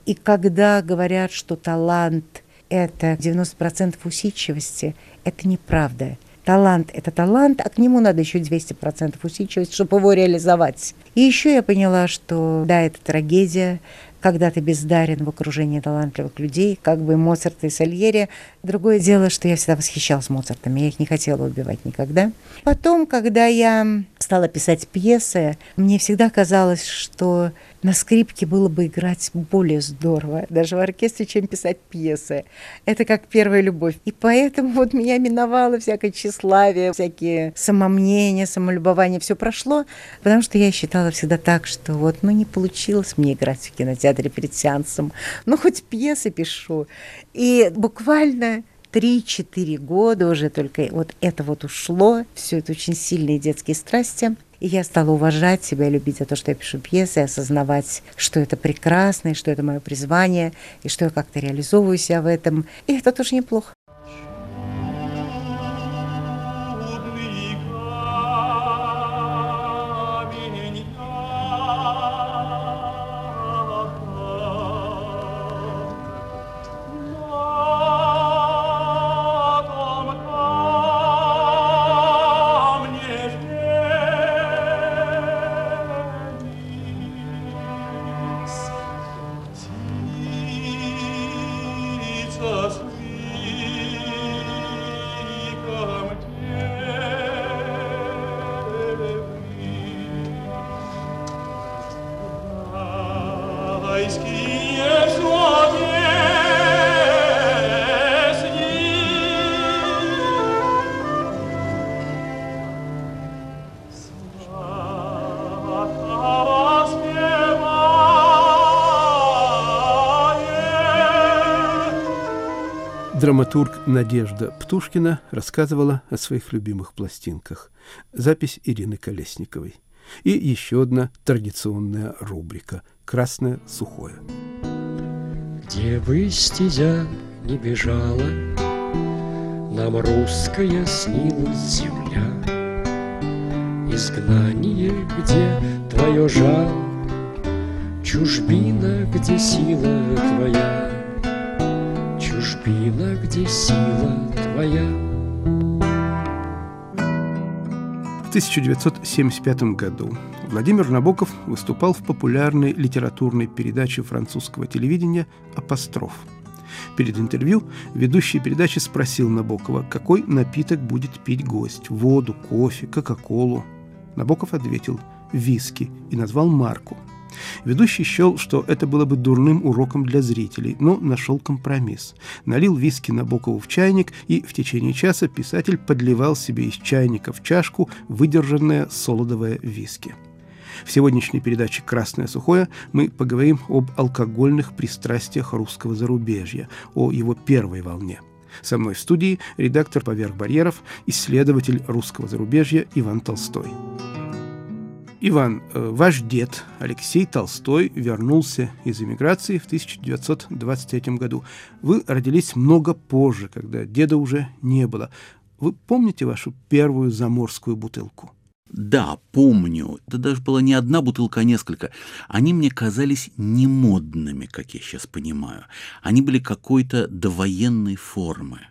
И когда говорят, что талант – это 90% усидчивости, это неправда. Талант – это талант, а к нему надо еще 200% усидчивости, чтобы его реализовать. И еще я поняла, что да, это трагедия, когда ты бездарен в окружении талантливых людей, как бы Моцарт и Сальери. Другое дело, что я всегда восхищалась Моцартом, я их не хотела убивать никогда. Потом, когда я стала писать пьесы, мне всегда казалось, что на скрипке было бы играть более здорово, даже в оркестре, чем писать пьесы. Это как первая любовь. И поэтому вот меня миновало всякое тщеславие, всякие самомнения, самолюбование, все прошло, потому что я считала всегда так, что вот, ну, не получилось мне играть в кинотеатре перед сеансом, ну, хоть пьесы пишу. И буквально 3-4 года уже только вот это вот ушло, все это очень сильные детские страсти. И я стала уважать себя, любить за то, что я пишу пьесы, осознавать, что это прекрасно, и что это мое призвание, и что я как-то реализовываю себя в этом. И это тоже неплохо. Драматург Надежда Птушкина рассказывала о своих любимых пластинках. Запись Ирины Колесниковой. И еще одна традиционная рубрика «Красное сухое». Где бы стезя не бежала, Нам русская снилась земля. Изгнание, где твое жало, Чужбина, где сила твоя — чужбина, где сила твоя. В 1975 году Владимир Набоков выступал в популярной литературной передаче французского телевидения «Апостроф». Перед интервью ведущий передачи спросил Набокова, какой напиток будет пить гость – воду, кофе, кока-колу. Набоков ответил – виски и назвал марку. Ведущий счел, что это было бы дурным уроком для зрителей, но нашел компромисс. Налил виски Набокову в чайник, и в течение часа писатель подливал себе из чайника в чашку выдержанное солодовое виски. В сегодняшней передаче «Красное сухое» мы поговорим об алкогольных пристрастиях русского зарубежья, о его первой волне. Со мной в студии редактор «Поверх барьеров», исследователь русского зарубежья Иван Толстой. Иван, э, ваш дед Алексей Толстой вернулся из эмиграции в 1923 году. Вы родились много позже, когда деда уже не было. Вы помните вашу первую заморскую бутылку? Да, помню. Это даже была не одна бутылка, а несколько. Они мне казались немодными, как я сейчас понимаю. Они были какой-то довоенной формы.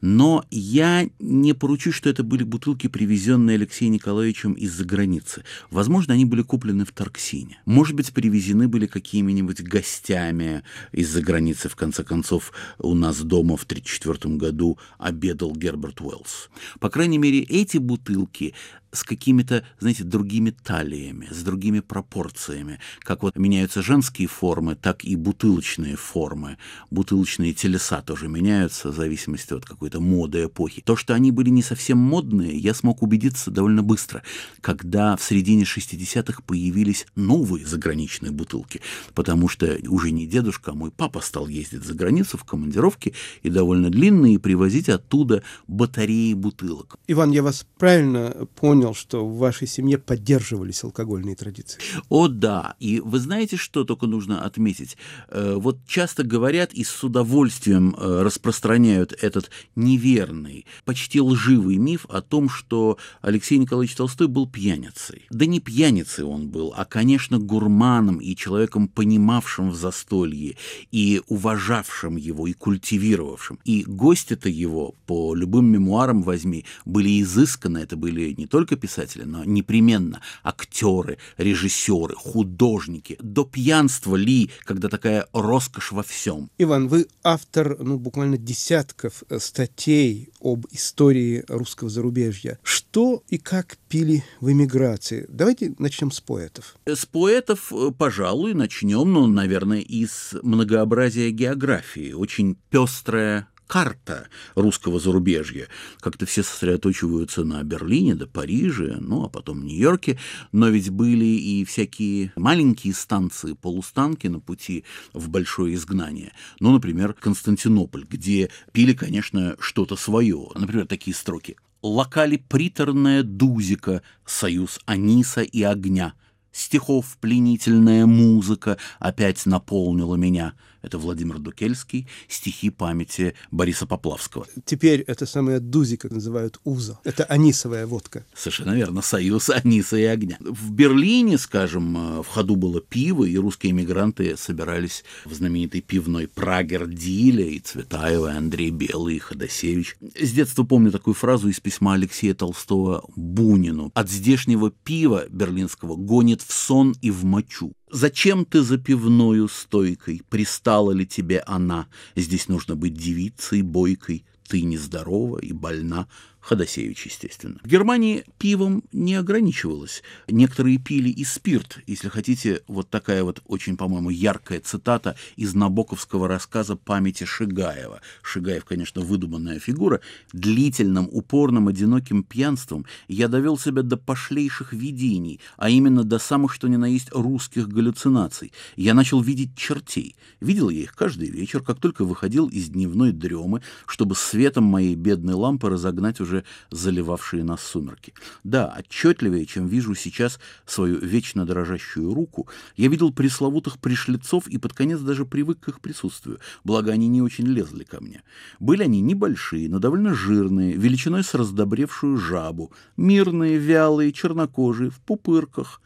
Но я не поручу, что это были бутылки, привезенные Алексеем Николаевичем из-за границы. Возможно, они были куплены в Тарксине. Может быть, привезены были какими-нибудь гостями из-за границы. В конце концов, у нас дома в 1934 году обедал Герберт Уэллс. По крайней мере, эти бутылки с какими-то, знаете, другими талиями, с другими пропорциями. Как вот меняются женские формы, так и бутылочные формы. Бутылочные телеса тоже меняются в зависимости от какой-то моды эпохи. То, что они были не совсем модные, я смог убедиться довольно быстро, когда в середине 60-х появились новые заграничные бутылки, потому что уже не дедушка, а мой папа стал ездить за границу в командировки и довольно длинные, и привозить оттуда батареи бутылок. Иван, я вас правильно понял, понял, что в вашей семье поддерживались алкогольные традиции. О, да. И вы знаете, что только нужно отметить? Э, вот часто говорят и с удовольствием э, распространяют этот неверный, почти лживый миф о том, что Алексей Николаевич Толстой был пьяницей. Да не пьяницей он был, а, конечно, гурманом и человеком, понимавшим в застолье, и уважавшим его, и культивировавшим. И гости-то его, по любым мемуарам возьми, были изысканы, это были не только только писатели, но непременно актеры, режиссеры, художники. До пьянства ли, когда такая роскошь во всем? Иван, вы автор ну, буквально десятков э, статей об истории русского зарубежья. Что и как пили в эмиграции? Давайте начнем с поэтов. С поэтов, э, пожалуй, начнем, ну, наверное, из многообразия географии. Очень пестрая карта русского зарубежья. Как-то все сосредоточиваются на Берлине, да Париже, ну а потом Нью-Йорке, но ведь были и всякие маленькие станции, полустанки на пути в большое изгнание. Ну, например, Константинополь, где пили, конечно, что-то свое. Например, такие строки. «Локали приторная дузика, союз аниса и огня». Стихов пленительная музыка опять наполнила меня — это Владимир Дукельский, стихи памяти Бориса Поплавского. Теперь это самая дузи, как называют уза. Это анисовая водка. Совершенно верно, союз аниса и огня. В Берлине, скажем, э, в ходу было пиво, и русские эмигранты собирались в знаменитой пивной Прагер Диле, и Цветаева, и Андрей Белый, и Ходосевич. С детства помню такую фразу из письма Алексея Толстого Бунину. «От здешнего пива берлинского гонит в сон и в мочу». Зачем ты за пивною стойкой? Пристала ли тебе она? Здесь нужно быть девицей, бойкой. Ты нездорова и больна. Ходосевич, естественно. В Германии пивом не ограничивалось. Некоторые пили и спирт. Если хотите, вот такая вот очень, по-моему, яркая цитата из набоковского рассказа памяти Шигаева. Шигаев, конечно, выдуманная фигура. Длительным, упорным, одиноким пьянством я довел себя до пошлейших видений, а именно до самых, что ни на есть, русских галлюцинаций. Я начал видеть чертей. Видел я их каждый вечер, как только выходил из дневной дремы, чтобы светом моей бедной лампы разогнать уже уже заливавшие нас сумерки. Да, отчетливее, чем вижу сейчас свою вечно дрожащую руку, я видел пресловутых пришлицов и под конец даже привык к их присутствию, благо они не очень лезли ко мне. Были они небольшие, но довольно жирные, величиной с раздобревшую жабу, мирные, вялые, чернокожие, в пупырках.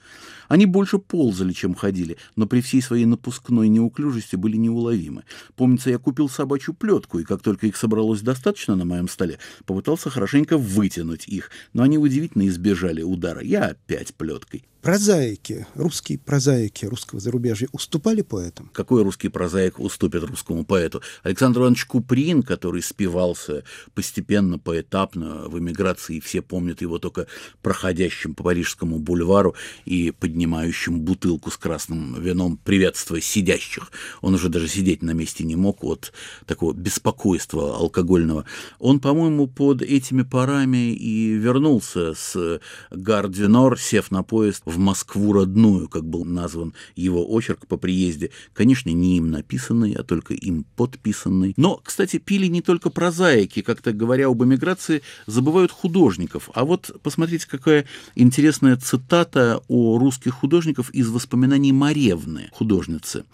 Они больше ползали, чем ходили, но при всей своей напускной неуклюжести были неуловимы. Помнится, я купил собачью плетку, и как только их собралось достаточно на моем столе, попытался хорошенько вытянуть их, но они удивительно избежали удара. Я опять плеткой. Прозаики, русские прозаики русского зарубежья уступали поэтам? Какой русский прозаик уступит русскому поэту? Александр Иванович Куприн, который спивался постепенно, поэтапно в эмиграции, все помнят его только проходящим по Парижскому бульвару и поднимающим бутылку с красным вином, приветствуя сидящих. Он уже даже сидеть на месте не мог от такого беспокойства алкогольного. Он, по-моему, под этими парами и вернулся с Гардинор, сев на поезд в Москву родную, как был назван его очерк по приезде. Конечно, не им написанный, а только им подписанный. Но, кстати, пили не только прозаики, как-то говоря об эмиграции, забывают художников. А вот посмотрите, какая интересная цитата о русских художников из воспоминаний Маревны, художницы.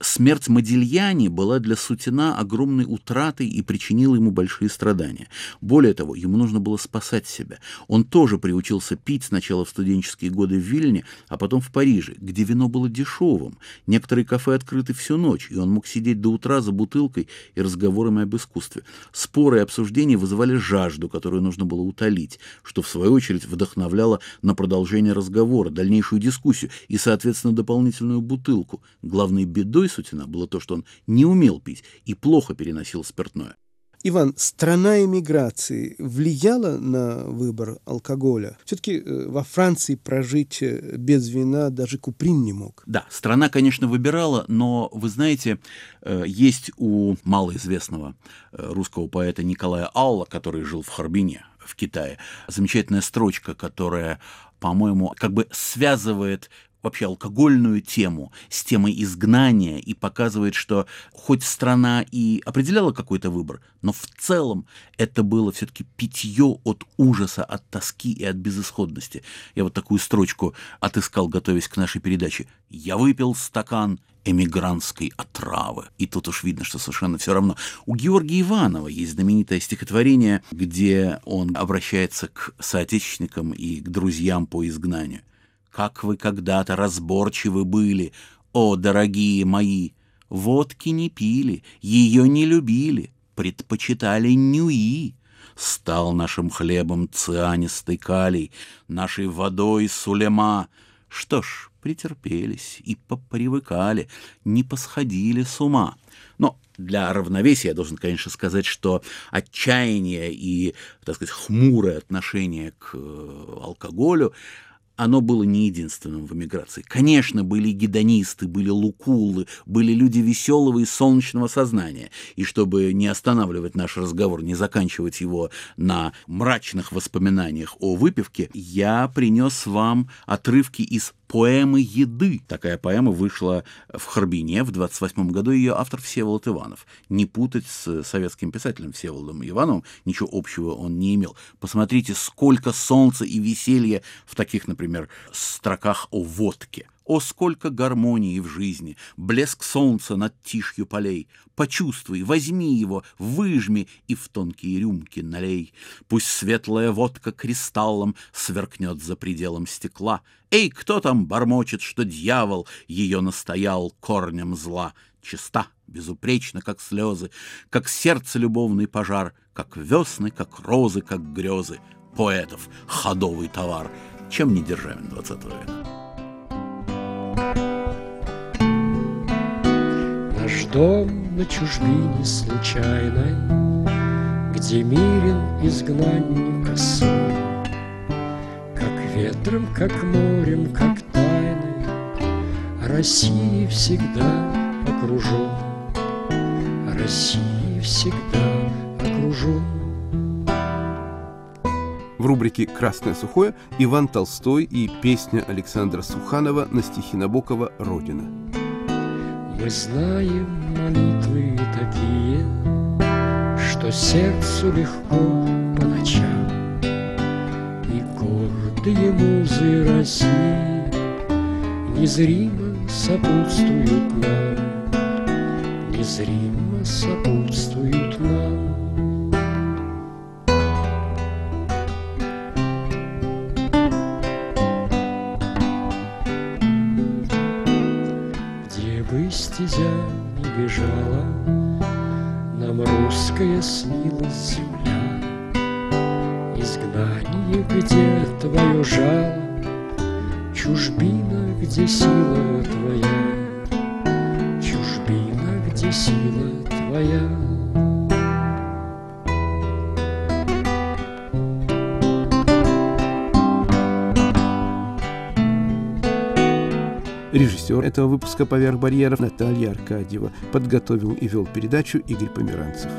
Смерть Модильяни была для Сутина огромной утратой и причинила ему большие страдания. Более того, ему нужно было спасать себя. Он тоже приучился пить сначала в студенческие годы в Вильне, а потом в Париже, где вино было дешевым. Некоторые кафе открыты всю ночь, и он мог сидеть до утра за бутылкой и разговорами об искусстве. Споры и обсуждения вызывали жажду, которую нужно было утолить, что в свою очередь вдохновляло на продолжение разговора, дальнейшую дискуссию и, соответственно, дополнительную бутылку. Главной бедой Сутина было то, что он не умел пить и плохо переносил спиртное. Иван, страна эмиграции влияла на выбор алкоголя? Все-таки во Франции прожить без вина даже Куприн не мог. Да, страна, конечно, выбирала, но, вы знаете, есть у малоизвестного русского поэта Николая Алла, который жил в Харбине, в Китае, замечательная строчка, которая по-моему, как бы связывает вообще алкогольную тему с темой изгнания и показывает, что хоть страна и определяла какой-то выбор, но в целом это было все-таки питье от ужаса, от тоски и от безысходности. Я вот такую строчку отыскал, готовясь к нашей передаче. «Я выпил стакан эмигрантской отравы. И тут уж видно, что совершенно все равно. У Георгия Иванова есть знаменитое стихотворение, где он обращается к соотечественникам и к друзьям по изгнанию. Как вы когда-то разборчивы были, о, дорогие мои! Водки не пили, ее не любили, предпочитали нюи. Стал нашим хлебом цианистый калий, нашей водой сулема. Что ж, претерпелись и попривыкали, не посходили с ума. Но для равновесия я должен, конечно, сказать, что отчаяние и, так сказать, хмурое отношение к алкоголю оно было не единственным в эмиграции. Конечно, были гедонисты, были лукулы, были люди веселого и солнечного сознания. И чтобы не останавливать наш разговор, не заканчивать его на мрачных воспоминаниях о выпивке, я принес вам отрывки из поэмы «Еды». Такая поэма вышла в Харбине в 28 году, ее автор Всеволод Иванов. Не путать с советским писателем Всеволодом Ивановым, ничего общего он не имел. Посмотрите, сколько солнца и веселья в таких, например, строках о водке. О, сколько гармонии в жизни, блеск солнца над тишью полей. Почувствуй, возьми его, выжми и в тонкие рюмки налей. Пусть светлая водка кристаллом сверкнет за пределом стекла. Эй, кто там бормочет, что дьявол ее настоял корнем зла? Чиста, безупречна, как слезы, как сердце любовный пожар, как весны, как розы, как грезы. Поэтов ходовый товар. Чем не державин 20 века? Дом на чужбине случайной, Где мирен изгнанника сон, Как ветром, как морем, как тайной России всегда окружен, России всегда окружен. В рубрике «Красное сухое» Иван Толстой и песня Александра Суханова на стихи Набокова «Родина». Мы знаем молитвы такие, Что сердцу легко по ночам, И гордые музы России Незримо сопутствуют нам, Незримо сопутствуют нам. Где сила твоя, чужбина, где сила твоя. Режиссер этого выпуска «Поверх барьеров» Наталья Аркадьева. Подготовил и вел передачу Игорь Померанцев.